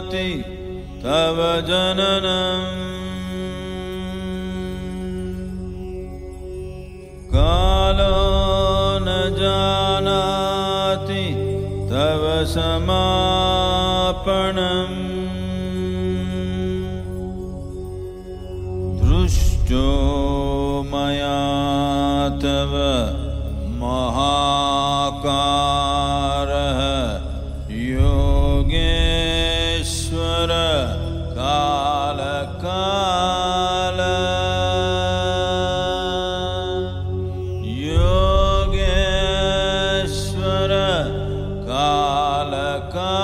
जानाति तव जननम्। कालो न जानाति तव समापणम्। दृष्टो मया तव काल। कोगर कालका